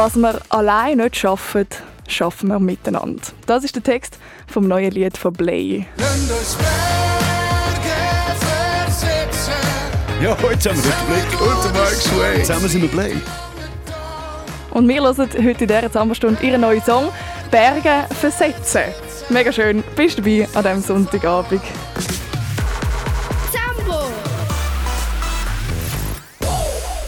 Was wir allein nicht schaffen, schaffen wir miteinander. Das ist der Text vom neuen Lied von Blay. Ja, heute haben wir den Blick und den Mark Sway. Zusammen sind wir Blay. Und wir hören heute in dieser Sommerstunde ihren neuen Song «Berge versetzen». Mega schön, bist du dabei an diesem Sonntagabend.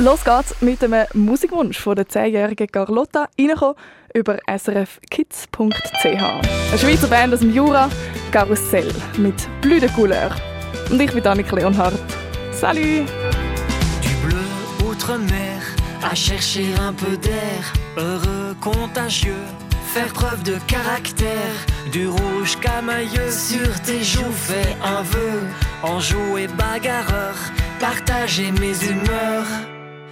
Los geht's mit einem Musikwunsch von der 10-jährigen Carlotta, reingekommen über srfkids.ch. Eine Schweizer Band aus dem Jura, Karussell, mit Bleu Couleur. Und ich bin Annika Leonhardt. Salut! Du bleu outre-mer, à chercher un peu d'air, heureux, contagieux, faire preuve de caractère, du rouge camailleux sur tes joues, fais un vœu, enjoué bagarreur, partager mes humeurs.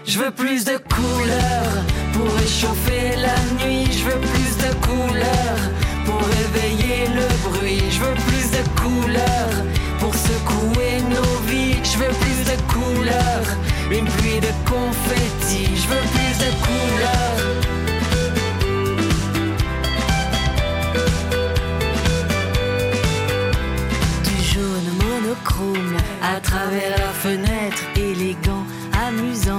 Je veux plus de couleurs pour réchauffer la nuit. Je veux plus de couleurs pour réveiller le bruit. Je veux plus de couleurs pour secouer nos vies. Je veux plus de couleurs, une pluie de confettis. Je veux plus de couleurs. Du jaune monochrome à travers la fenêtre, élégant, amusant.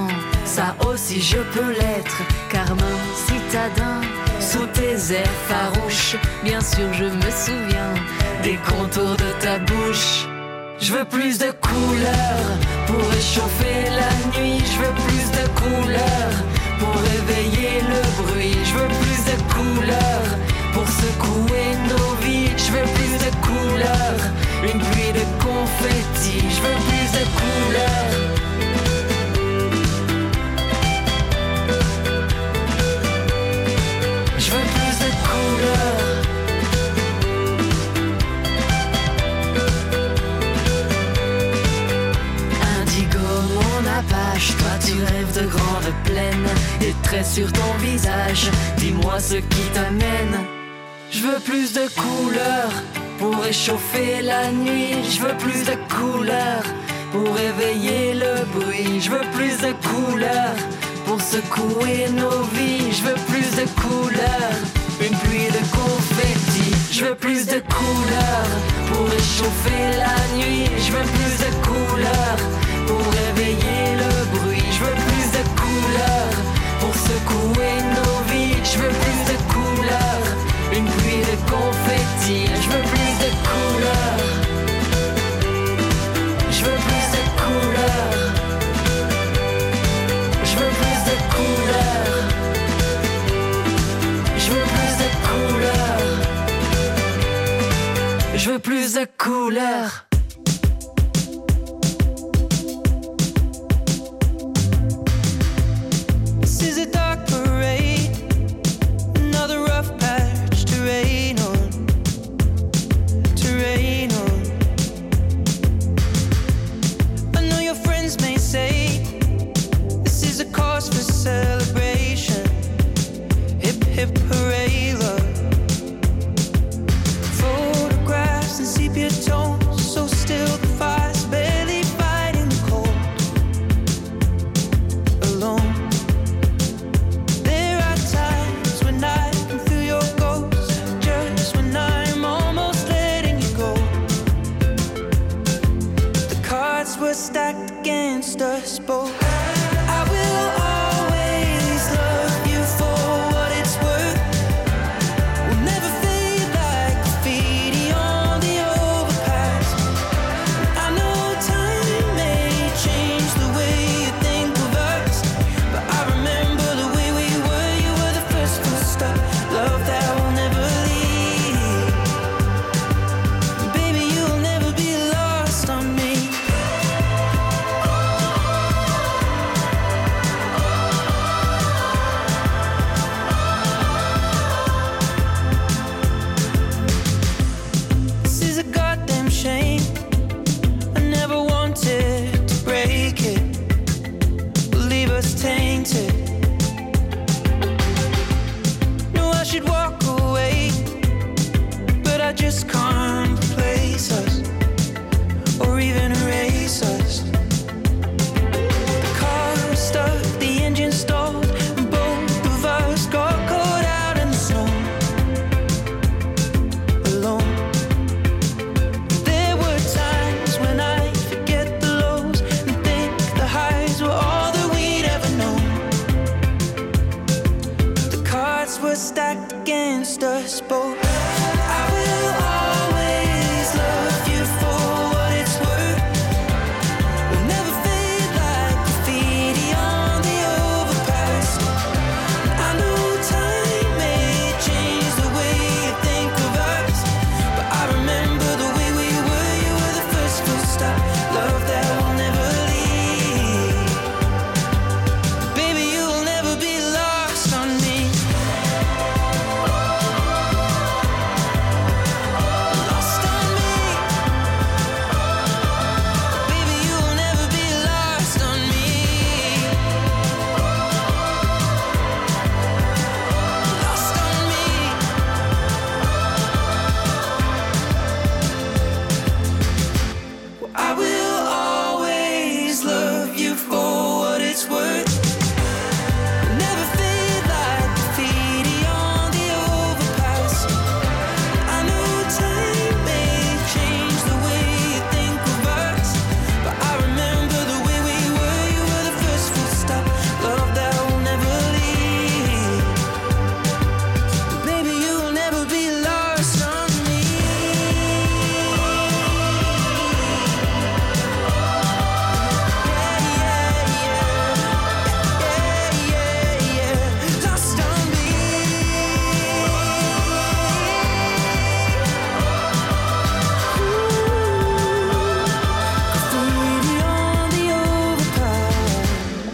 Ça aussi je peux l'être, Carmin citadin. Sous tes airs farouches, bien sûr je me souviens des contours de ta bouche. Je veux plus de couleurs pour réchauffer la nuit. Je veux plus de couleurs pour réveiller le bruit. Je veux plus de couleurs pour secouer nos vies. Je veux plus de couleurs, une pluie de confettis. Je veux plus de couleurs. Rêves de grandes plaines, des traits sur ton visage, dis-moi ce qui t'amène. Je veux plus de couleurs pour réchauffer la nuit, je veux plus de couleurs pour réveiller le bruit, je veux plus de couleurs pour secouer nos vies, je veux plus de couleurs, une pluie de confettis, je veux plus de couleurs pour réchauffer la nuit, je veux plus de couleurs pour réveiller le bruit, je veux plus de couleurs pour secouer nos vies, je veux plus de couleurs, une pluie de confettis, je veux plus de couleurs. Je veux plus de couleurs. Je veux plus de couleurs. Je veux plus de couleurs. Je veux plus de couleurs.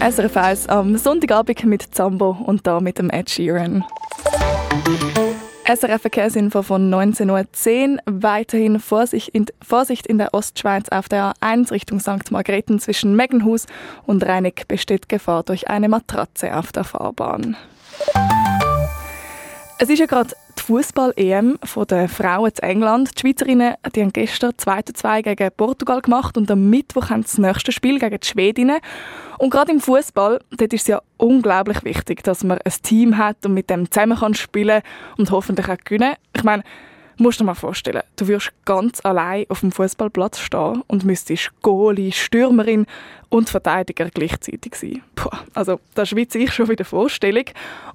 SRF 1 am Sonntagabend mit Zambo und da mit dem Ed Sheeran. SRF Verkehrsinfo von 19.10 Uhr. Weiterhin Vorsicht in, Vorsicht in der Ostschweiz auf der A1 Richtung St. Margrethen zwischen Meggenhus und Reinig besteht Gefahr durch eine Matratze auf der Fahrbahn. Es ist ja gerade Fußball-EM der Frauen in England. Die Schweizerinnen die haben gestern 2:2 gegen Portugal gemacht und am Mittwoch haben sie das nächste Spiel gegen die Schwedinnen. Und gerade im Fußball, ist es ja unglaublich wichtig, dass man ein Team hat und mit dem zusammen kann spielen und hoffentlich auch gewinnen. Ich meine, musst dir mal vorstellen, du wirst ganz allein auf dem Fußballplatz stehen und müsstest Goalie, Stürmerin und Verteidiger gleichzeitig sein. Puh, also da schwitze ich schon wieder Vorstellung.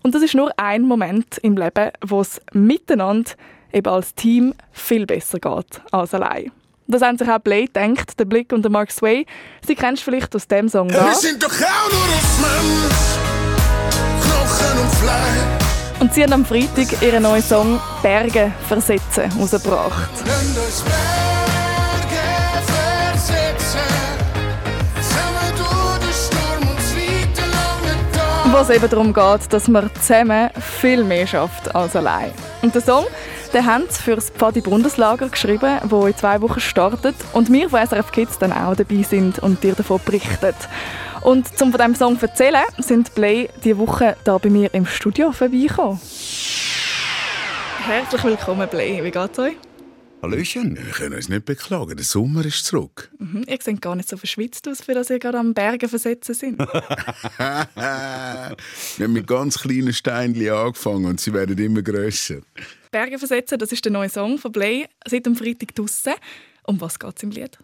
Und das ist nur ein Moment im Leben, wo es miteinander eben als Team viel besser geht als allein. Das haben sich auch Blade gedacht, der Blick und der Mark Sway. Sie kennst du vielleicht aus dem Song da. Wir sind doch auch nur aus Mensch, Knochen und Fleisch. Und sie haben am Freitag ihren neuen Song «Berge versetzen» rausgebracht. Wo es eben darum geht, dass man zusammen viel mehr schafft als allein. Und der Song, den haben sie für das Pfadi Bundeslager geschrieben, wo in zwei Wochen startet und wir von SRF Kids dann auch dabei sind und dir davon berichten. Und zum von diesem Song zu erzählen, sind Play diese Woche da bei mir im Studio vorbeigekommen. Herzlich willkommen, Play. Wie geht's euch? Hallöchen. Wir können uns nicht beklagen, der Sommer ist zurück. Mhm, ihr seht gar nicht so verschwitzt aus, für das ihr gerade am Bergen versetzen sind. Wir haben mit ganz kleinen Steinchen angefangen und sie werden immer grösser. Berge versetzen, das ist der neue Song von Play, seit dem Freitag draussen. Um was geht es im Lied?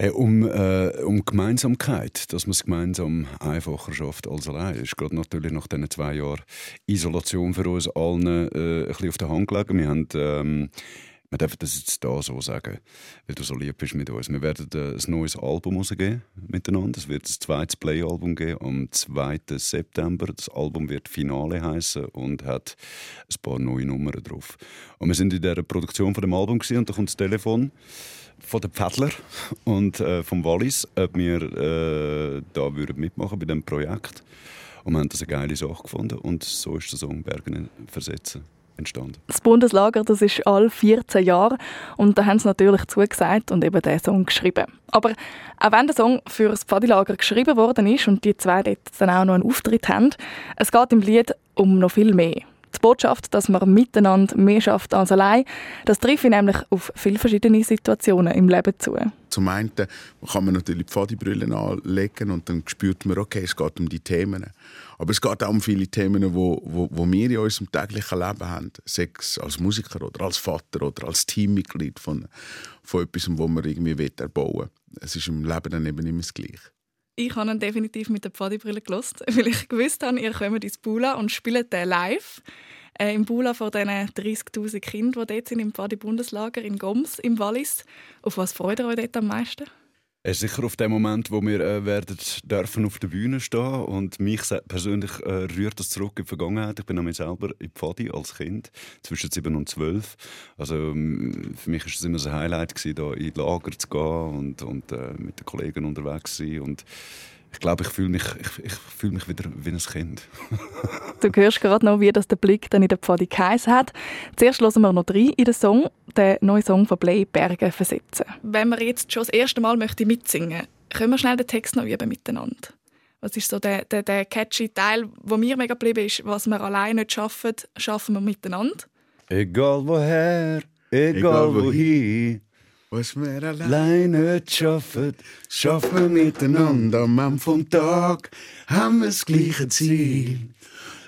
Äh, um, äh, um Gemeinsamkeit, dass man es gemeinsam einfacher schafft als allein. Es ist gerade natürlich nach diesen zwei Jahren Isolation für uns allen äh, ein bisschen auf der Hand gelegen. Wir haben, ähm, wir dürfen das jetzt da so sagen, weil du so lieb bist mit uns. Wir werden äh, ein neues Album rausgeben miteinander. Es wird ein zweites Play-Album geben am 2. September. Das Album wird Finale heißen und hat ein paar neue Nummern drauf. Und wir sind in der Produktion von dem Album und da kommt das Telefon von den Pfädler und äh, vom Wallis, ob wir äh, da mitmachen bei dem Projekt. Und wir haben das eine geile Sache gefunden und so ist der Song Bergen versetzen entstanden. Das Bundeslager, das ist alle 14 Jahre und da haben sie natürlich zugesagt und eben diesen Song geschrieben. Aber auch wenn der Song für das Pfadilager geschrieben worden ist und die zwei dort dann auch noch einen Auftritt haben, es geht im Lied um noch viel mehr. Die Botschaft, dass man miteinander mehr schafft als allein, das trifft ich nämlich auf viele verschiedene Situationen im Leben zu. Zum einen kann man natürlich die Pfadibrille anlegen und dann spürt man, okay, es geht um die Themen. Aber es geht auch um viele Themen, wo, wo, wo wir in unserem täglichen Leben haben. Es als Musiker oder als Vater oder als Teammitglied von, von etwas, was wir irgendwie erbauen wollen. Es ist im Leben dann eben immer das Gleiche. Ich habe ihn definitiv mit der Pfadibrille gelost, weil ich gewusst habe, ihr kommt ins Bula und spielt den live. Äh, Im Bula vor diesen 30'000 Kindern, die dort sind, im Pfadi-Bundeslager in Goms im Wallis. Auf was freut ihr euch dort am meisten? Es ist sicher auf den Moment, wo wir äh, werden dürfen auf der Bühne stehen und mich persönlich äh, rührt das zurück in die Vergangenheit. Ich bin nämlich selber in Pfadi als Kind zwischen 7 und 12. Also ähm, für mich war es immer ein Highlight gewesen, da in Lager zu gehen und, und äh, mit den Kollegen unterwegs zu sein und ich glaube, ich fühle mich, ich, ich fühle mich wieder wie ein Kind. Du hörst gerade noch, wie das der Blick dann in der Pfadi geheißen hat. Zuerst hören wir noch rein in den Song, den neuen Song von Play «Berge versetzen». Wenn wir jetzt schon das erste Mal möchte mitsingen können wir schnell den Text noch üben miteinander. Was ist so der, der, der catchy Teil, wo mir mega geblieben ist, was wir allein nicht schaffen, schaffen wir miteinander. Egal woher, egal, Egal wohin, Was wir allein nicht schaffen, schaffen wir miteinander am Ende vom Tag, haben wir das gleiche Ziel.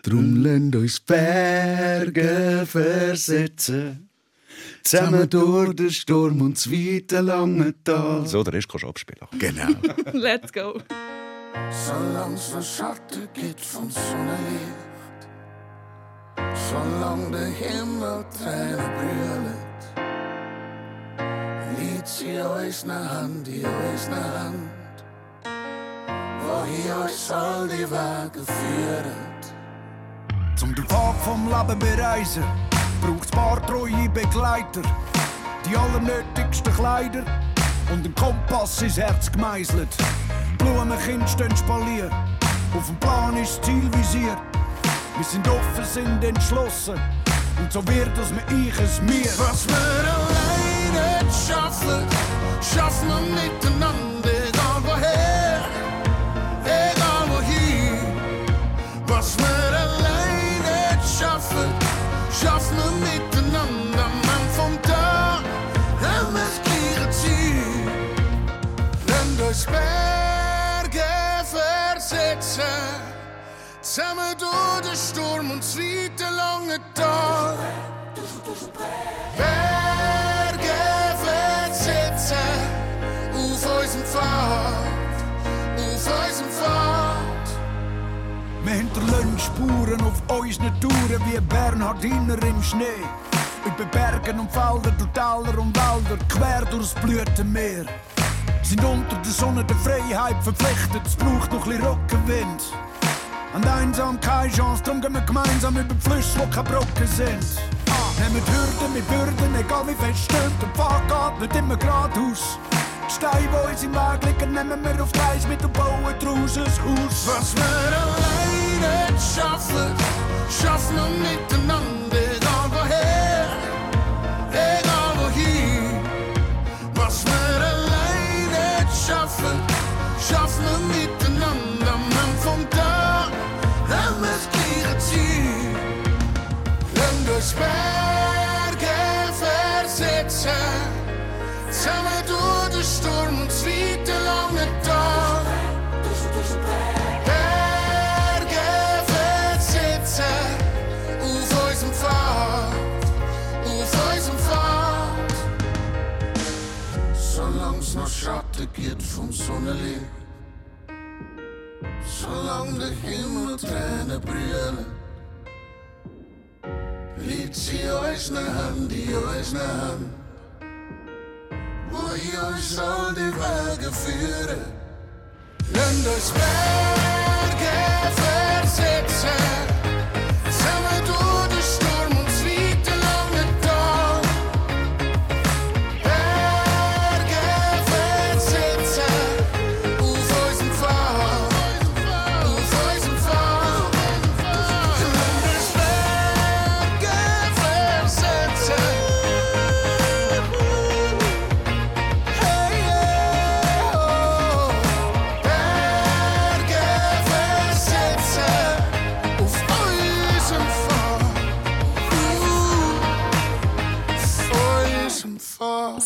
Drum lasst uns Berge versetzen, zusammen durch den Sturm und das weite lange Tal. So, der Rest kannst du abspielen. Genau. Let's go! Solang's verschattet geht vom Sonnenlicht, solang der Himmel Tränen brüllt, liegt sie uns nach Hand, die uns nach Hand, wo uns all die Wege führen. Zum den Pfad vom Leben bereisen, braucht es paar treue Begleiter. Die allernötigsten Kleider und ein Kompass ins Herz gemeißelt. Blumenkind stehen spaliert. Auf dem Plan ist das Ziel visiert. Wir sind offen, sind entschlossen. Und so wird es mir ich es mir. Was wir alleine schaffen, schaffen wir miteinander, egal woher, egal wohin. Was wir alleine schaffen, schaffen wir miteinander, man vom da, haben wir das gleiche Ziel. Wenn durch Berge versetzen, zusammen durch den Sturm und das weite lange Tal. Spuren auf unseren Touren wie Bernhard Hiner im Schnee. Über Bergen und Felder, durch Täler und Wälder, quer durchs Blütenmeer. Sind unter der Sonne der Freiheit verpflichtet, es braucht noch ein Rückenwind. An einsam keine Chance, darum gehen wir gemeinsam über die Flüsse, wo keine Brocken sind. Nehmen Hürden mit Bürden, egal wie fest stimmt, der Pfad geht nicht immer geradeaus. Die Steine, die uns im Weg liegen, nehmen wir auf die Reise mit und bauen draus ein Haus. Was wir alleine schaffen, schaffen wir miteinander, egal woher, egal wohin. Was wir alleine schaffen, schaffen wir miteinander, gibt vom Sonnenlicht, solang der Himmel Tränen brüllen, liegt sie ne Hand, in unseren Hand, wo ich uns all die Wege führen. Wenn durchs Berge versetzen,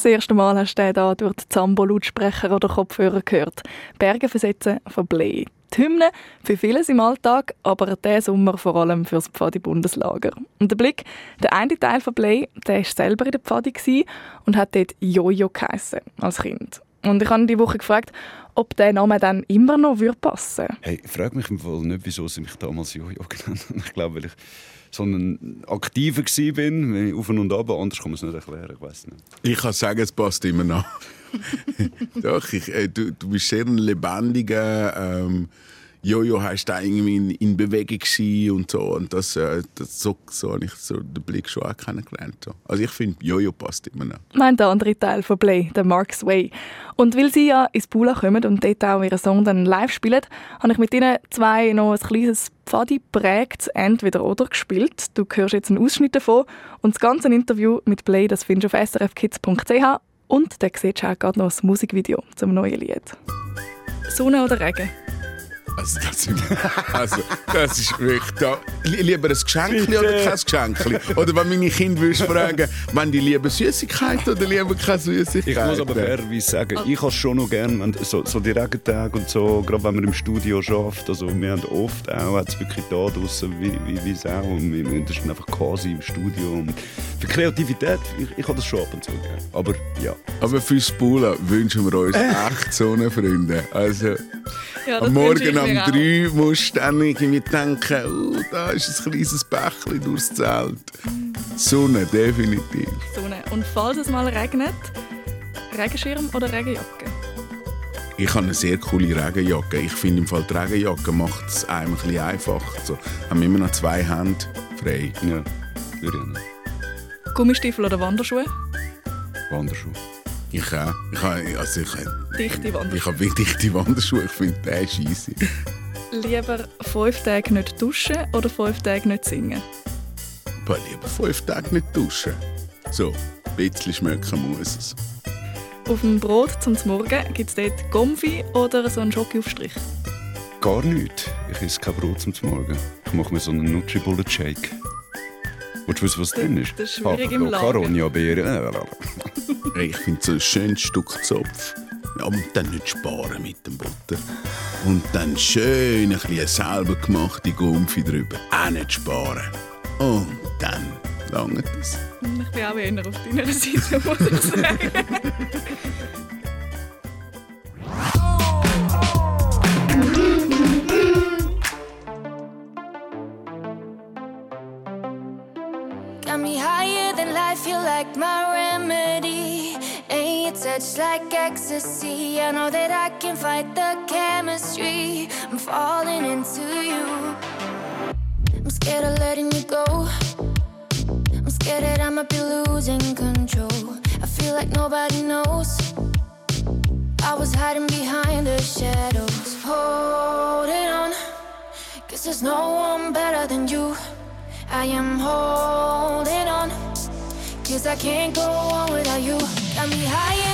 Das erste Mal hast du den da durch die Zambo-Lautsprecher oder Kopfhörer gehört. Berge versetzen von Blei. Die Hymne für vieles im Alltag, aber diesen Sommer vor allem fürs Pfadi-Bundeslager. Und der Blick, der eine Teil von Blei, der war selber in der Pfadi und hat dort Jojo geheissen, als Kind. Und ich habe die Woche gefragt, ob der Name dann immer noch würde passen Hey, ich frage mich im Fall nicht, wieso sie mich damals Jojo genannt haben. Ich glaube, weil ich so ein Aktiver war, wenn ich auf und ab, anders kann man es nicht erklären, ich weiß nicht. Ich kann sagen, es passt immer noch. Doch, ich, äh, du, du bist sehr ein lebendiger. Ähm, Jojo hast da irgendwie in, in Bewegung und so und das, äh, das so, so habe ich so den Blick schon auch kennengelernt. So. Also ich finde, Jojo passt immer noch. meint der andere Teil von Play, der Mark's Way. Und weil sie ja ins Bula kommen und dort auch ihren Song dann live spielen, habe ich mit ihnen zwei noch ein kleines Pfadi prägtes Entweder-Oder gespielt. Du hörst jetzt einen Ausschnitt davon und das ganze Interview mit Play, das findest du auf srfkids.ch und da siehst du auch gerade noch das Musikvideo zum neuen Lied. Sonne oder Regen? Also das, also, das ist wirklich da. Li- Lieber ein Geschenk oder kein Geschenk? Oder wenn meine Kinder würdest fragen, wenn die lieber Süßigkeit oder lieber keine Süßigkeit? Ich muss aber fairerweise sagen, ich habe schon noch gerne, wenn so, so die Regentage und so, gerade wenn man im Studio schafft. Also wir haben oft auch, hat's wirklich da draußen wie, wie, wie Sau und wir, wir sind einfach quasi im Studio. Und für Kreativität, ich, ich habe das schon ab und zu gerne. Aber ja. Aber fürs Bulla wünschen wir uns echt Sonnenfreunde. Also, Ja, am Morgen um drei musst du dann irgendwie denken, oh, da ist ein kleines Bächlein durchs Zelt. Sonne, definitiv. Sonne. Und falls es mal regnet, Regenschirm oder Regenjacke? Ich habe eine sehr coole Regenjacke. Ich finde im Fall die Regenjacke macht es einem ein bisschen einfacher. So, haben wir immer noch zwei Hände frei. Ja, würde ich auch nicht. Gummistiefel oder Wanderschuhe? Wanderschuh. Ich auch. Ich habe, also ich, Dichte Wanderschuhe. ich habe dichte Wanderschuhe. Ich finde den scheisse. Lieber fünf Tage nicht duschen oder fünf Tage nicht singen? Aber lieber fünf Tage nicht duschen. So, ein bisschen schmecken muss es. Auf dem Brot zum Morgen gibt es dort Gomfi oder so einen Schokoaufstrich. Gar nichts. Ich esse kein Brot zum Morgen. Ich mache mir so einen Nutribullet-Shake. Willst du wissen, was drin ist? das ist schwierig im Lager. Caronia-Beeren. Hey, Ich finde so ein schönes Stück Zopf. Ja, und dann nicht sparen mit dem Butter. Und dann schön ein bisschen selber gemachte Gumpfi drüber. Auch nicht sparen. Und dann langt es. Ich bin auch eher auf deiner Seite, muss ich sagen. like ecstasy. I know that I can fight the chemistry. I'm falling into you. I'm scared of letting you go. I'm scared that I might be losing control. I feel like nobody knows. I was hiding behind the shadows. Holding on. Cause there's no one better than you. I am holding on. Cause I can't go on without you. Got me higher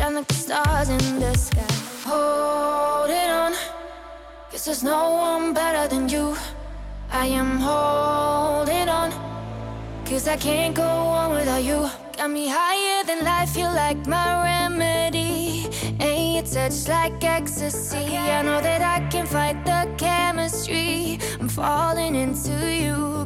shine like the stars in the sky. Hold it on. Cause there's no one better than you. I am holding on. Cause I can't go on without you. Got me higher than life, you're like my remedy. And your touch like ecstasy. I know that I can fight the chemistry. I'm falling into you.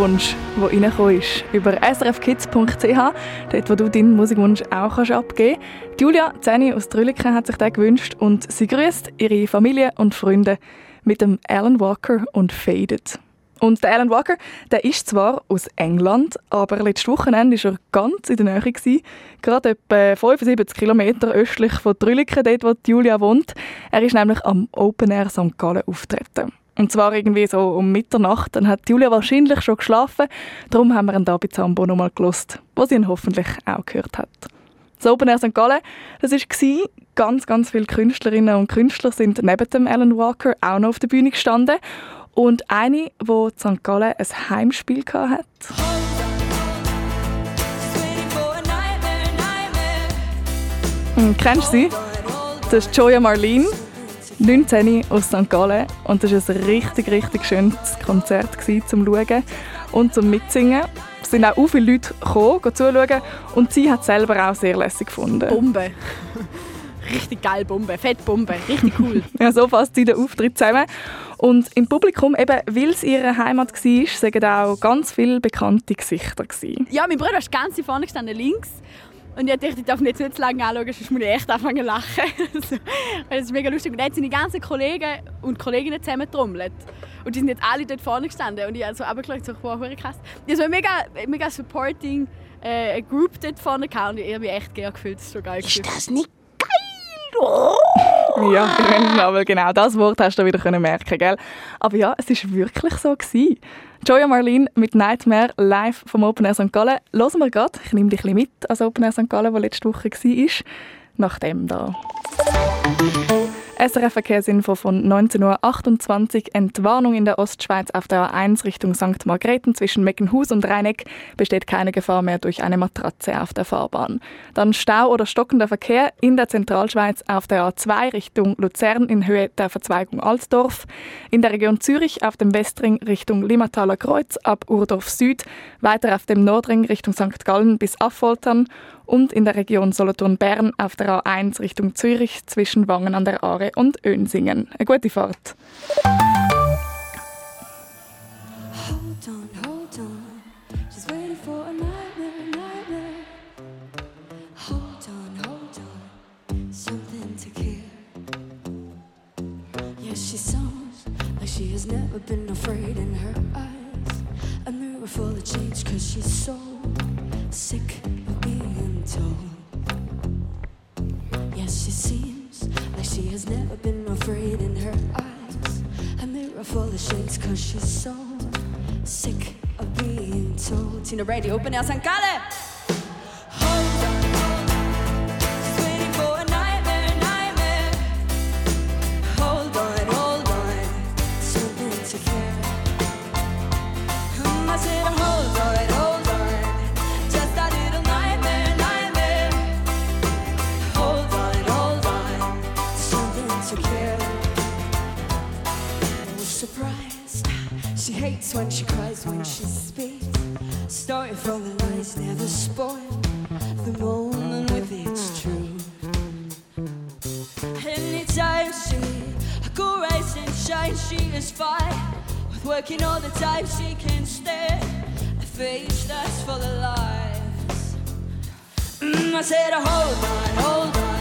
Musikwunsch, der reingekommen ist, über srfkids.ch, dort wo du deinen Musikwunsch auch kannst abgeben kannst. Julia Zeni aus Trülliken hat sich den gewünscht und sie grüßt ihre Familie und Freunde mit dem Alan Walker und Faded. Und der Alan Walker, der ist zwar aus England, aber letztes Wochenende war er ganz in der Nähe. Gewesen, gerade etwa 75 Kilometer östlich von Trülliken, dort wo Julia wohnt. Er ist nämlich am Open Air St. Gallen auftreten. Und zwar irgendwie so um Mitternacht. Dann hat Julia wahrscheinlich schon geschlafen. Darum haben wir ihn da bei Zambo nochmal gelost, wo sie ihn hoffentlich auch gehört hat. Das Open Air St. Gallen, das war ganz, ganz viele Künstlerinnen und Künstler sind neben dem Alan Walker auch noch auf der Bühne gestanden. Und eine, in St. Gallen ein Heimspiel hatte. Hm, kennst du sie? Das ist Joya Marlene, 19 aus St. Gallen. Und das war ein richtig, richtig schönes Konzert gewesen, zum Schauen und zum Mitsingen. Es sind auch viele Leute gekommen, zuschauen. Und sie hat es selber auch sehr lässig gefunden. Bombe. richtig geil Bombe, Fettbombe, richtig cool. ja, so fasst sie den Auftritt zusammen. Und im Publikum, eben, weil es ihre Heimat war, sagen auch ganz viele bekannte Gesichter. Gewesen. Ja, mein Bruder ist ganz vorne gestanden, links. Und ich dachte, ich darf nicht zu lange anschauen, sonst muss ich echt anfangen zu lachen. das ist mega lustig. Und dann sind die ganzen Kollegen und Kolleginnen zusammen getrommelt. Und die sind jetzt alle dort vorne gestanden. Und ich habe so runtergeschaut, so, wow, krass. Die haben so eine mega, mega supporting äh, Group dort vorne gehabt. Und ich habe mich echt gerne gefühlt. Das ist so geil. Ist das nicht ja, aber genau das Wort hast du wieder merken gell? Aber ja, es war wirklich so gewesen. Joya Marlene mit Nightmare live vom Open Air St. Gallen. Hören wir gerade, ich nehme dich ein mit als Open Air St. Gallen, der letzte Woche war, nach dem da. SRF Verkehrsinfo von 19.28 Uhr. Entwarnung in der Ostschweiz auf der A1 Richtung St. Margrethen zwischen Meckenhus und Rheineck besteht keine Gefahr mehr durch eine Matratze auf der Fahrbahn. Dann Stau oder stockender Verkehr in der Zentralschweiz auf der A2 Richtung Luzern in Höhe der Verzweigung Altdorf. In der Region Zürich auf dem Westring Richtung Limmataler Kreuz ab Urdorf Süd. Weiter auf dem Nordring Richtung St. Gallen bis Affoltern und in der Region Solothurn-Bern auf der A1 Richtung Zürich zwischen Wangen an der Aare und Önsingen. Eine gute Fahrt. She has never been afraid in her eyes. A mirror full of change, cause she's so sick told. Yes, she seems like she has never been afraid in her eyes. A mirror full of shades, cause she's so sick of being told. Tina Radio, open house St. Gallen! hates when she cries, when she speaks. Story from the lies never spoil the moment with its truth. Anytime she go rise and shine, she is fine. With working all the time, she can stand a face that's full of lies. Mm, I said, hold on, hold on.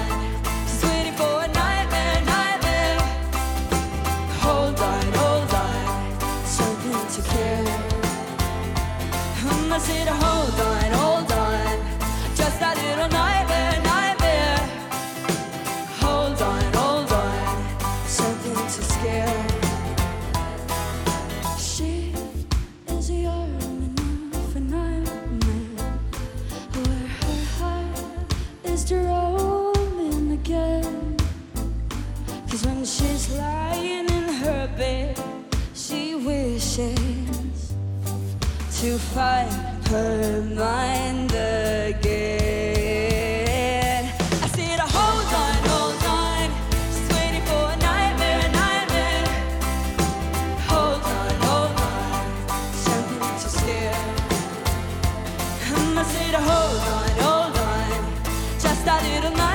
I said, hold on, hold on. Just a little nightmare, nightmare. Hold on, hold on. Something to scare. She is yearning for nightmare. Where her heart is roaming again. Cause when she's lying in her bed, she wishes to find her mind again. I said, hold on, hold on. She's waiting for a nightmare, nightmare. Hold on, hold on. Something to scare. I said, hold on, hold on. Just a little nightmare,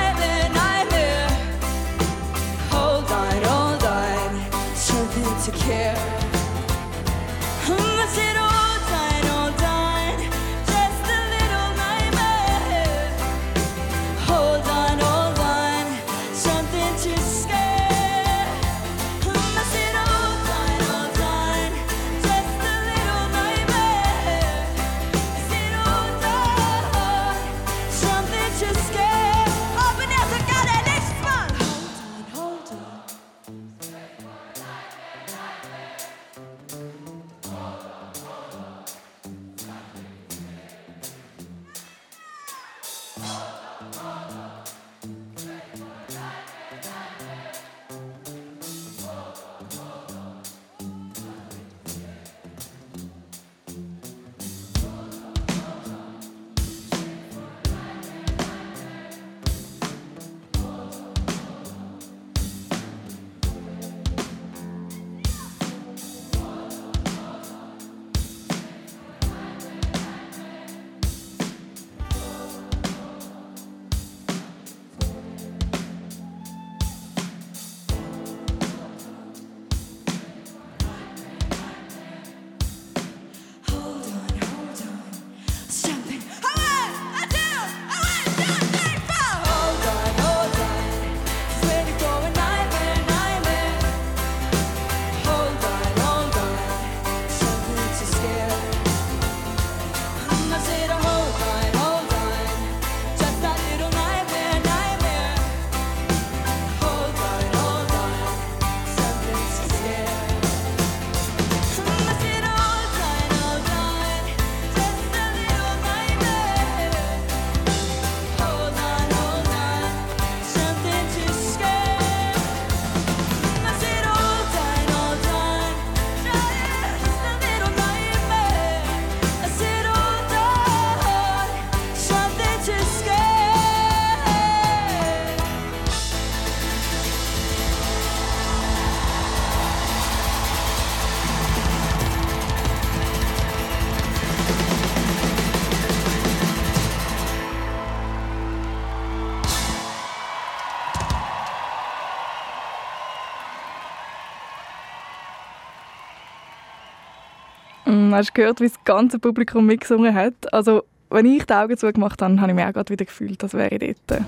Hast du gehört, wie das ganze Publikum mitgesungen hat? Also, wenn ich die Augen zugemacht habe, habe ich mich auch gerade wieder gefühlt, als wäre ich dort.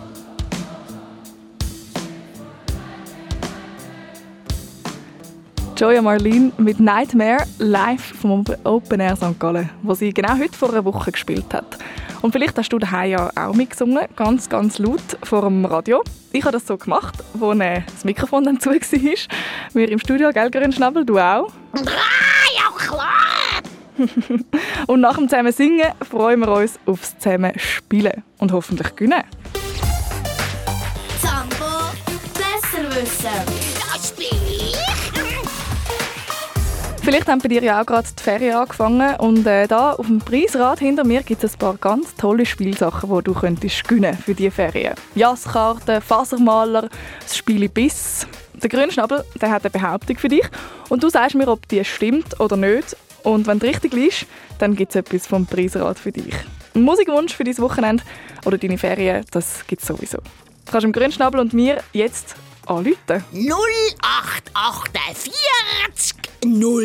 Joya Marlene mit Nightmare live vom Open Air St. Gallen, wo sie genau heute vor einer Woche gespielt hat. Und vielleicht hast du daheim ja auch mitgesungen, ganz, ganz laut vor dem Radio. Ich habe das so gemacht, wo äh, das Mikrofon dann zu war. Wir im Studio, gell, Grünschnabel, du auch? Ja, klar! Und nach dem zusammen Singen freuen wir uns aufs zusammen Spielen und hoffentlich gewinnen. Zambo, besser wissen. Das. Vielleicht haben bei dir ja auch gerade die Ferien angefangen und äh, da auf dem Preisrad hinter mir gibt es ein paar ganz tolle Spielsachen, die du könntest gewinnen für diese Ferien. Jasskarten, Fasermaler, das Spiel Biss. Der Grünschnabel der hat eine Behauptung für dich und du sagst mir, ob die stimmt oder nicht. Und wenn du richtig liegst, dann gibt es etwas vom Preisrad für dich. Ein Musikwunsch für dein Wochenende oder deine Ferien, das gibt es sowieso. Du kannst dem Grünschnabel und mir jetzt anrufen. 0848 00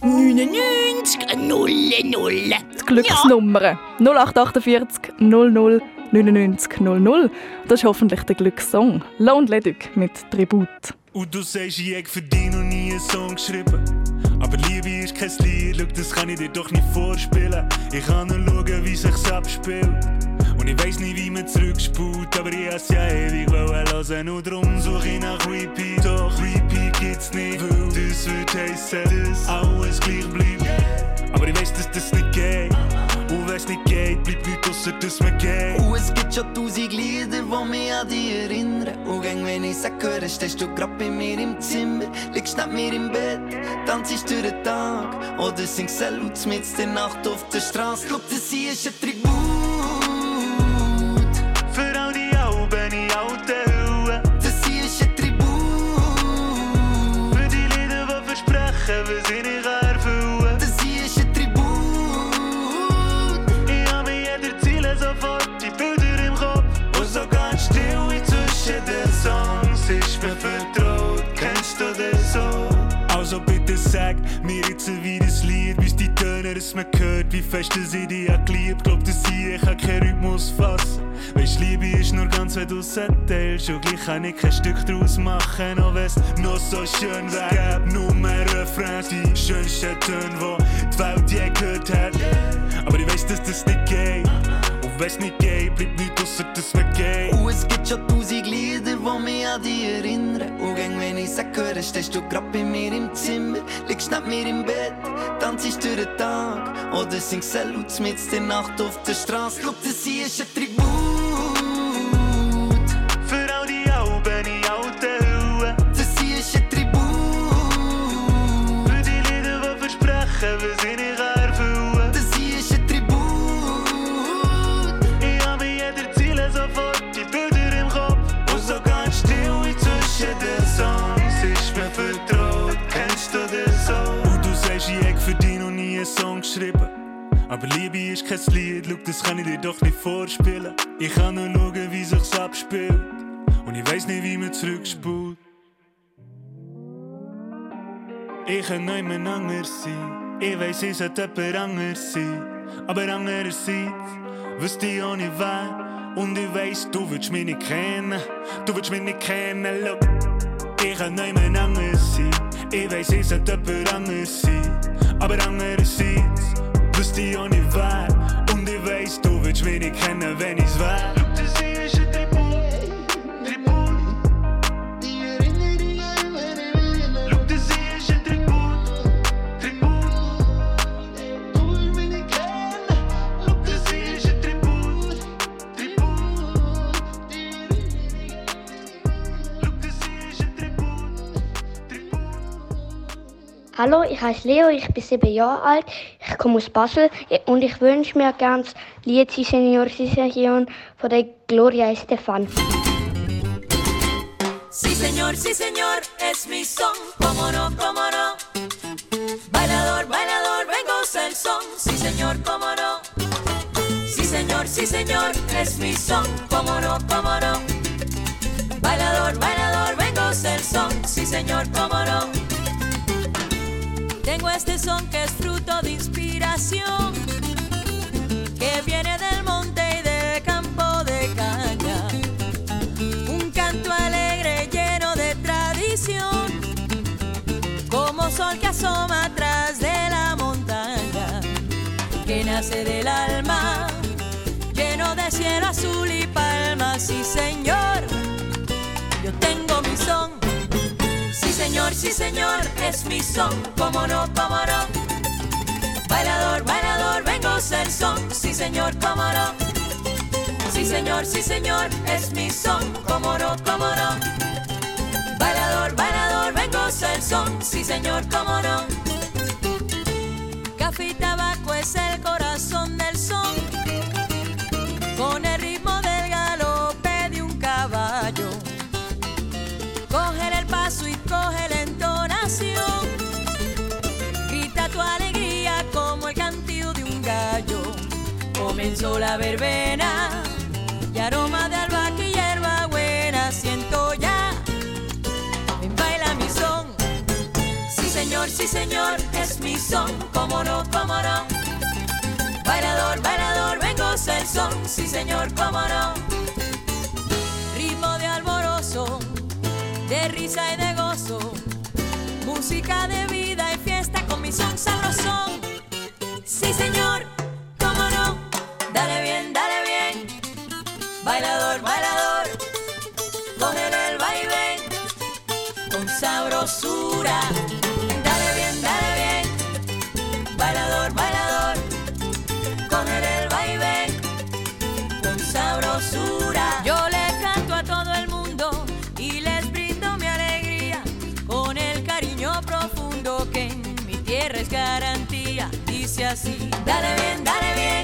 99 00. Die Glücksnummern 0848 00 99 00. Das ist hoffentlich der Glückssong. Lone Leduc mit Tribut. Und du sagst, ich hätte für dich noch nie einen Song geschrieben. Aber Liebe ist kein Lied, schau, das kann ich dir doch nicht vorspielen. Ich kann nur schauen, wie sich's abspielt. Und ich weiss nicht, wie man zurückspult, aber ich has ja ewig hören. Und drum suche ich nach Repeat. Doch Repeat gibt's nicht, weil das wird heissen, dass alles gleich bleibt. Aber ich weiss, dass das nicht geht. Und wenn's nicht geht, bleibt nichts ausser, dass man geht. Und es gibt schon tausend Lieder, die mich an dich erinnern. Und gang, wenn ich sag, höre, stehst du grad bei mir im Zimmer. Liegst neben mir im Bett, tanzst durch den Tag. Oder singst Salut mit der Nacht auf der Straße. Schau, das hier ist ein Tribut. Mir vertraut. Kennst du das so? Also bitte sag mir jetzt wie das Lied, wie die Töne, dass man hört, wie fest ich dich hab geliebt. Glaub, dass ich, ich kann keinen Rhythmus fassen. Weisst, Liebe ist nur ganz, wenn du es erzählst. Und gleich kann ich kein Stück draus machen, auch wenn's noch so schön wär. Gäb nur mehr Refrains, die schönsten Töne, die die Welt je gehört hat. Aber ich weiss, dass das nicht geht. Und wenn's nicht geht, ausser, dass man geht. Und es gibt schon tausend Lieder, die mich an dich erinnern. Und gang, wenn ich sag, höre, stehst du grad bei mir im Zimmer. Liegst neben mir im Bett, tanzst durch den Tag. Oder singst Salut mit der Nacht auf der Straße. Schau, das hier ist ein Tribut. Aber Liebe ist kein Lied, schau, das kann ich dir doch nicht vorspielen. Ich kann nur schauen, wie sich's abspielt. Und ich weiss nicht, wie man zurückspult. Ich kann niemand anders sein. Ich weiss, ich sollte jemand anders sein. Aber andererseits wüsste ich auch nicht wer. Und ich weiss, du willst mich nicht kennen. Du willst mich nicht kennen, look. Ich kann niemand anders sein. Ich weiss, ich sollte jemand anders sein. Aber andererseits wüsste auch nicht wer. Und ich weiss, du willst mich nicht kennen, wenn ich's wär. Hallo, ich heiße Leo, ich bin sieben Jahre alt, ich komme aus Basel und ich wünsche mir ganz Lied Si Senor, Si Senor von der Gloria Estefan. Sí, señor, sí, señor, es mi son, cómo no, cómo no. Bailador, bailador, vengo el son, sí, señor, cómo no. Sí, señor, sí, señor, es mi son, cómo no, cómo no. Bailador, bailador, vengo el son, sí, señor, cómo no. Tengo este son que es fruto de inspiración, que viene del monte y del campo de caña. Un canto alegre lleno de tradición, como sol que asoma atrás de la montaña, que nace del alma, lleno de cielo azul y palmas, sí señor, señor, sí señor, es mi son, cómo no, cómo no. Bailador, bailador, vengo ser son, sí señor, cómo no. Sí señor, sí señor, es mi son, cómo no, cómo no. Bailador, bailador, vengo ser son, sí señor, cómo no. Café y tabaco es el corazón del son, con el ritmo verbena y aroma de albahaca y hierba buena siento ya. Ven, baila mi son. Sí señor, sí señor, es mi son. Cómo no, cómo no. Bailador, bailador, vengo ser son. Sí señor, cómo no. Ritmo de alborozo de risa y de gozo, música de vida y fiesta con mi son sabrosón. Sí, señor, así, dale bien, dale bien,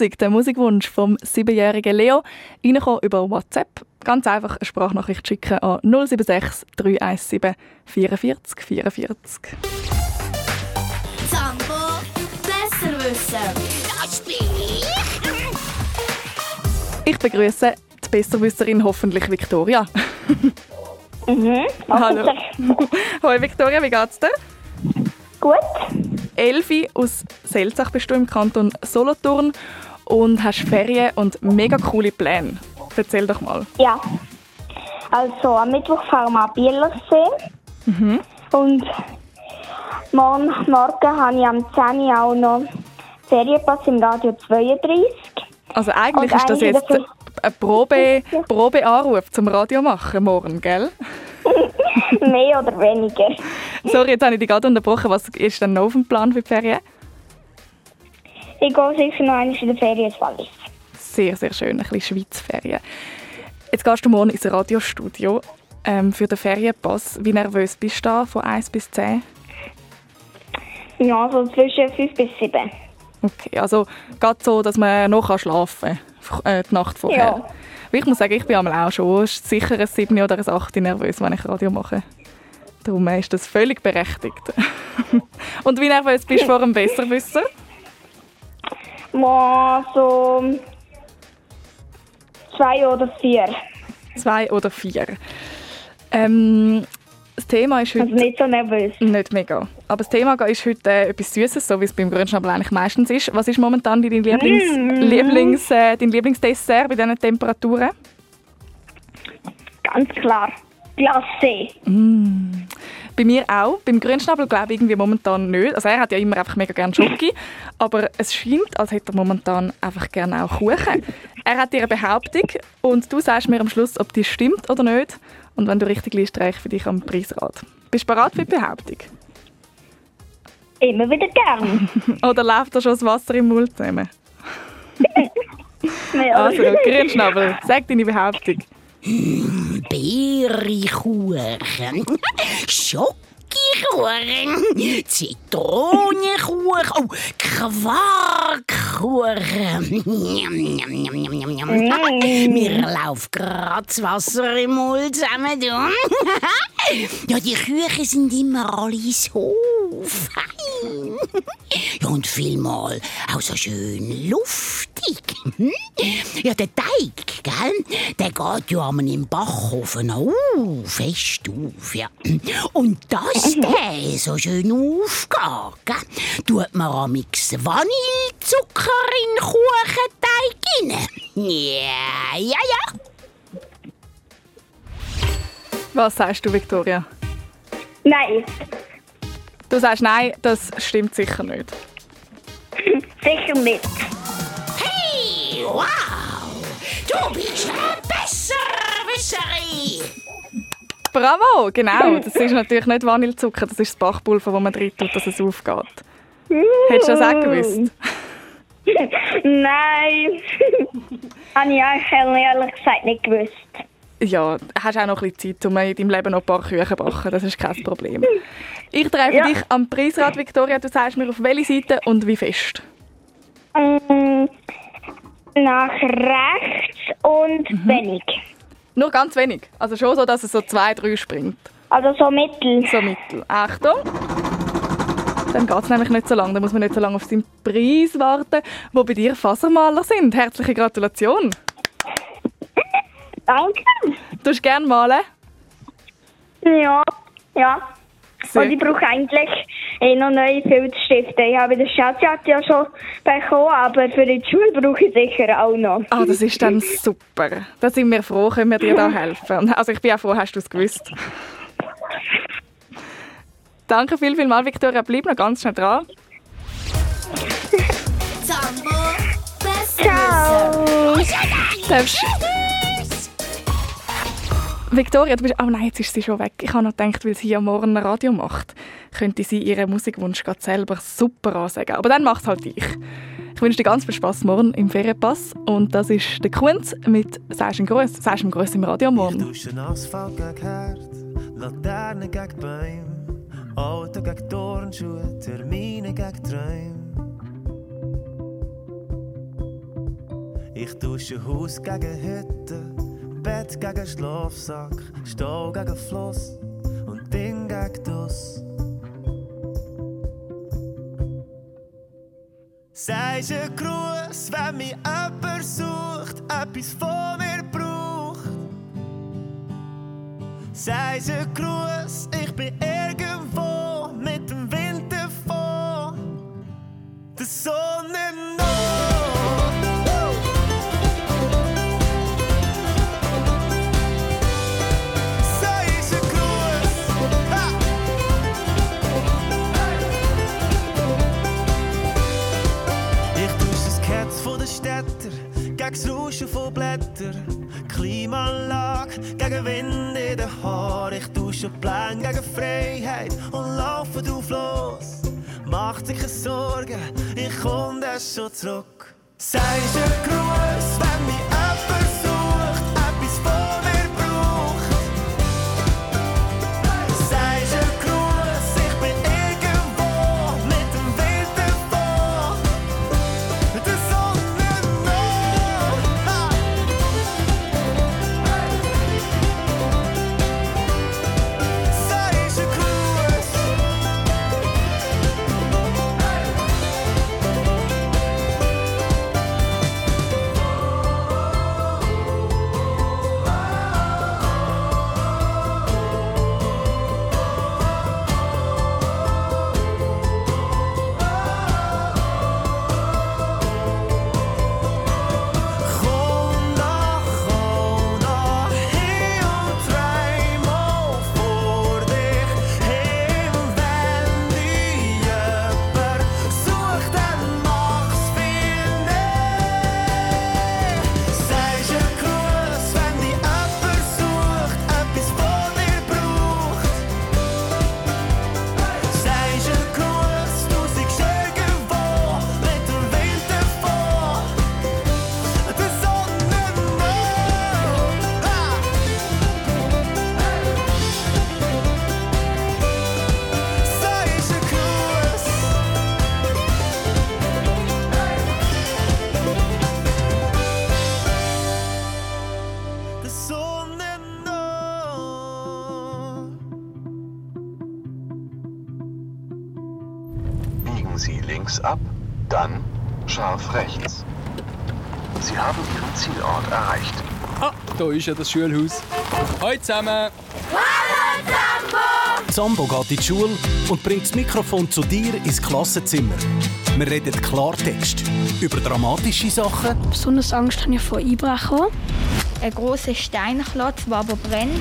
Sommermusik, der Musikwunsch vom siebenjährigen Leo. Reinkommen über WhatsApp. Ganz einfach eine Sprachnachricht schicken an 076 317 44 44. Zambo besser wissen. Ich begrüße die Besserwisserin hoffentlich Victoria. Mhm, Hallo. Hoi Victoria, wie geht's dir? Gut. Elfi aus Selzach bist du im Kanton Solothurn und hast Ferien und mega coole Pläne. Erzähl doch mal. Ja. Also am Mittwoch fahren wir an Bielersee. Mhm. Und morgen Morgen habe ich am 10 Uhr auch noch Ferienpass im Radio 32. Also eigentlich Und ist das jetzt ein Probe, Probeanruf zum Radio machen morgen, gell? Mehr oder weniger. Sorry, jetzt habe ich dich gerade unterbrochen. Was ist denn noch auf dem Plan für die Ferien? Ich gehe sicher noch einmal in der Ferien ins Wallis. Sehr, sehr schön, ein bisschen Schweizferien. Jetzt gehst du morgen ins Radiostudio ähm, für den Ferienpass. Wie nervös bist du da von 1 bis 10? Ja, so zwischen 5 bis 7. Okay, also geht so, dass man noch schlafen kann, äh, die Nacht vorher. Ja. Ich muss sagen, ich bin auch schon sicher ein 7 oder ein 8 nervös, wenn ich Radio mache. Darum ist das völlig berechtigt. Und wie nervös bist du vor dem Besserwisser? Mal so zwei oder vier. Zwei oder vier. Ähm, das Thema ist heute... Also nicht so nervös. Nicht mega. Aber das Thema ist heute äh, etwas Süßes, so wie es beim Grünschnabel eigentlich meistens ist. Was ist momentan dein, Lieblings Mm. Lieblings, äh, dein Lieblingsdessert bei diesen Temperaturen? Ganz klar. Glace. Mm. Bei mir auch. Beim Grünschnabel glaube ich irgendwie momentan nicht. Also er hat ja immer einfach mega gerne Schoki, aber es scheint, als hätte er momentan einfach gerne auch Kuchen. Er hat ihre Behauptung und du sagst mir am Schluss, ob die stimmt oder nicht. Und wenn du richtig liest, reiche ich für dich am Preisrad. Bist du bereit für die Behauptung? Immer wieder gern. oder läuft da schon das Wasser im Mund zusammen? Also, Grünschnabel, sag deine Behauptung. Beerikuchen, Schokokuchen, Zitronenkuchen, oh, Quarkkuchen. Mm. Mir läuft grad das Wasser im Mund zusammen. Ja, die Küchen sind immer alle so fein. Ja, und vielmal auch so schön luftig. Ja, der Teig, gell, der geht ja einmal im Backofen auf, fest auf, ja. Und dass der so schön aufgeht, gell, tut man amix Vanillezucker in den Kuchenteig rein. Ja, ja, ja. Was sagst du, Victoria? Nein. Du sagst nein, das stimmt sicher nicht. Sicher nicht. Hey, wow! Du bist eine Besserwisserin! Bravo, genau. Das ist natürlich nicht Vanillezucker, das ist das Bachpulver, das man drin tut, dass es aufgeht. Hättest du das auch gewusst? Nein. Habe ich eigentlich ehrlich gesagt nicht gewusst. Ja, hast auch noch ein bisschen Zeit, um in deinem Leben noch ein paar Küchen zu backen. Das ist kein Problem. Ich treffe Ja. dich am Preisrad, Victoria. Du sagst mir, auf welche Seite und wie fest. Mm, nach rechts und Mhm. wenig. Nur ganz wenig. Also schon so, dass es so zwei, drei springt. Also so mittel. So mittel. Achtung. Dann geht es nämlich nicht so lange. Dann muss man nicht so lange auf seinen Preis warten, wo bei dir Fasermaler sind. Herzliche Gratulation. Danke. Du hast gerne malen? Ja, ja. Sehr Und ich brauche eigentlich eh noch neue Filzstifte. Ich habe den Schatzjagd ja schon bekommen, aber für die Schule brauche ich sicher auch noch. Ah, das ist dann super. Da sind wir froh, können wir dir da helfen. Also ich bin auch froh, hast du es gewusst. Danke viel, viel mal, Victoria. Bleib noch ganz schnell dran. Zambo, Ciao. Darfst- Victoria, du bist... Oh nein, jetzt ist sie schon weg. Ich habe noch gedacht, weil sie ja morgen ein Radio macht, könnte sie ihren Musikwunsch gerade selber super ansagen. Aber dann macht es halt ich. Ich wünsche dir ganz viel Spaß morgen im Ferienpass. Und das ist der Kunz mit «Sagst du Gruß?» «Sagst du Gruß» im Radio morgen. Duschen Asphalt gegen Herd, Laterne gegen Bäume, Auto gegen Turnschuhe, Termine gegen Träume. Ich tausche Haus gegen Hütte, Bett gegen Schlafsack, Stau gegen Fluss und Ding gegen Dus. Sagst ein Gruß, wenn mich jemand sucht, etwas von mir braucht. Sagst ein Gruß, ich bin irgendwo mit dem Wind davon. Der Sonne noch. gegen das Rauschen von Blättern, Klimaanlage gegen Wind in den Haaren. Ich tausche Pläne gegen Freiheit und laufe drauf los. Macht sich Sorgen, ich komme das schon zurück. Sei schon groß, wenn mich links ab, dann scharf rechts. Sie haben Ihren Zielort erreicht. Ah, da ist ja das Schulhaus. Hallo zusammen! Sambo geht in die Schule und bringt das Mikrofon zu dir ins Klassenzimmer. Wir reden Klartext über dramatische Sachen, Besonders Angst habe ich vor Einbrechen. Ein großer Steinklotz, der aber brennt.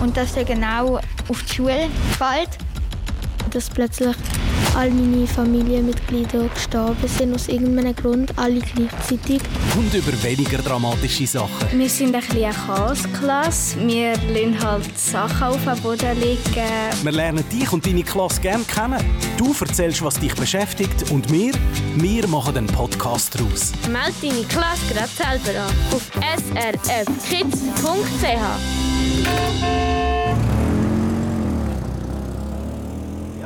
Und dass er genau auf die Schule fällt. Dass plötzlich all meine Familienmitglieder gestorben sind aus irgendeinem Grund, alle gleichzeitig. und über weniger dramatische Sachen. Wir sind ein bisschen eine Chaosklasse. Wir lassen halt Sachen auf den Boden liegen. Wir lernen dich und deine Klasse gerne kennen. Du erzählst, was dich beschäftigt und wir, wir machen einen Podcast daraus. Meld deine Klasse gerade selber an auf srfkids.ch.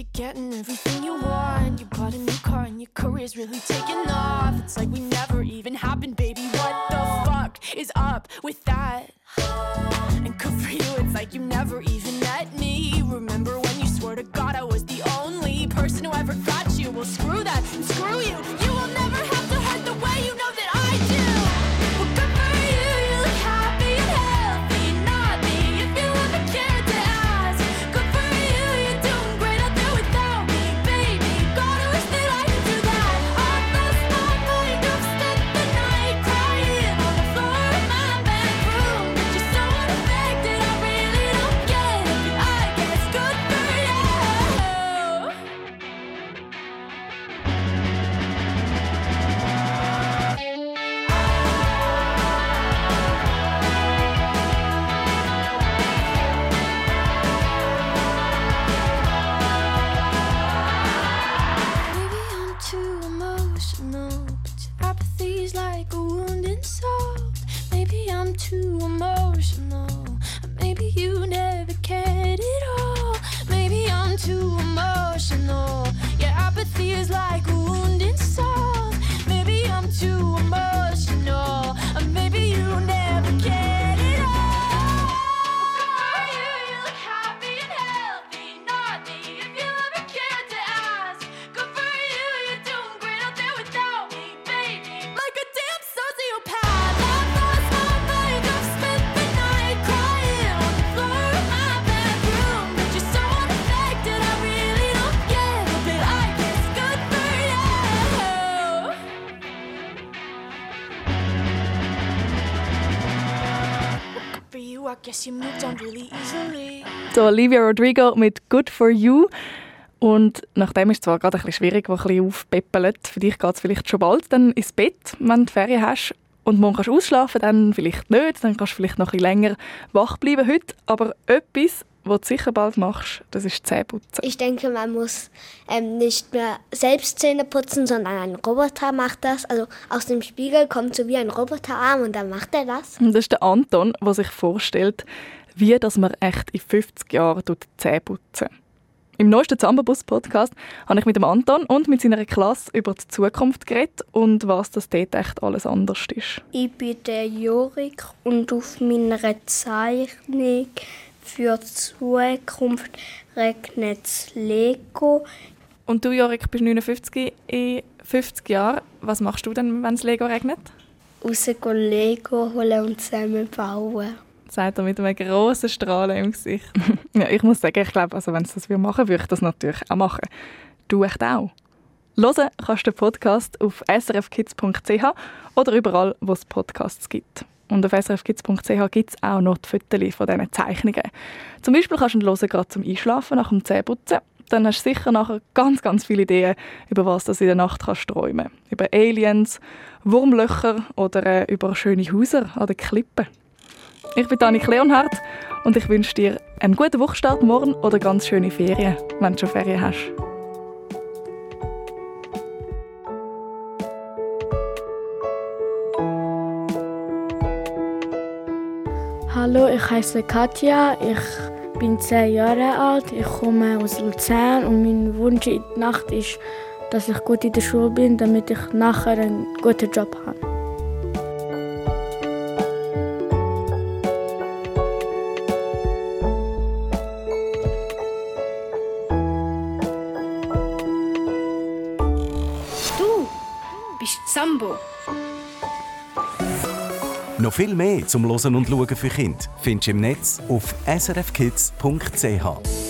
You're getting everything you want. You bought a new car and your career's really taking off. It's like we never even happened, baby. What the fuck is up with that? Easily. So, Olivia Rodrigo mit Good For You. Und nachdem ist es zwar gerade ein bisschen schwierig, ein bisschen aufpeppelt, für dich geht es vielleicht schon bald dann ins Bett, wenn du Ferien hast und morgen kannst du ausschlafen, dann vielleicht nicht, dann kannst du vielleicht noch ein bisschen länger wach bleiben heute. Aber etwas, was du sicher bald machst, das ist Zähneputzen. Ich denke, man muss ähm, nicht mehr selbst Zähne putzen, sondern ein Roboter macht das. Also aus dem Spiegel kommt so wie ein Roboterarm und dann macht er das. Und das ist der Anton, der sich vorstellt, wie dass man echt in 50 Jahren die Zähne putzen. Im neuesten Zambabus-Podcast habe ich mit dem Anton und mit seiner Klasse über die Zukunft geredet und was das dort echt alles anders ist. Ich bin der Jorik und auf meiner Zeichnung für die Zukunft regnet das Lego. Und du, Jorik, bist 59 in 50 Jahren. Was machst du denn, wenn es Lego regnet? Rausgehen Lego holen und zusammen bauen. Sagt er mit einem grossen Strahlen im Gesicht. ja, ich muss sagen, ich glaube, also wenn es das machen würde, ich das natürlich auch machen. Du echt auch. Hören kannst du den Podcast auf srfkids.ch oder überall, wo es Podcasts gibt. Und auf srfkids.ch gibt es auch noch die Fotos von diesen Zeichnungen. Zum Beispiel kannst du ihn hören, gerade zum Einschlafen, nach dem Zähneputzen. Dann hast du sicher nachher ganz, ganz viele Ideen, über was du in der Nacht kannst träumen Über Aliens, Wurmlöcher oder äh, über schöne Häuser an den Klippen. Ich bin Annik Leonhardt und ich wünsche dir einen guten Wochenstart morgen oder ganz schöne Ferien, wenn du schon Ferien hast. Hallo, ich heiße Katja, ich bin zehn Jahre alt, ich komme aus Luzern und mein Wunsch in der Nacht ist, dass ich gut in der Schule bin, damit ich nachher einen guten Job habe. Sambo. Noch viel mehr zum Losen und Schauen für Kinder findest du im Netz auf srfkids.ch.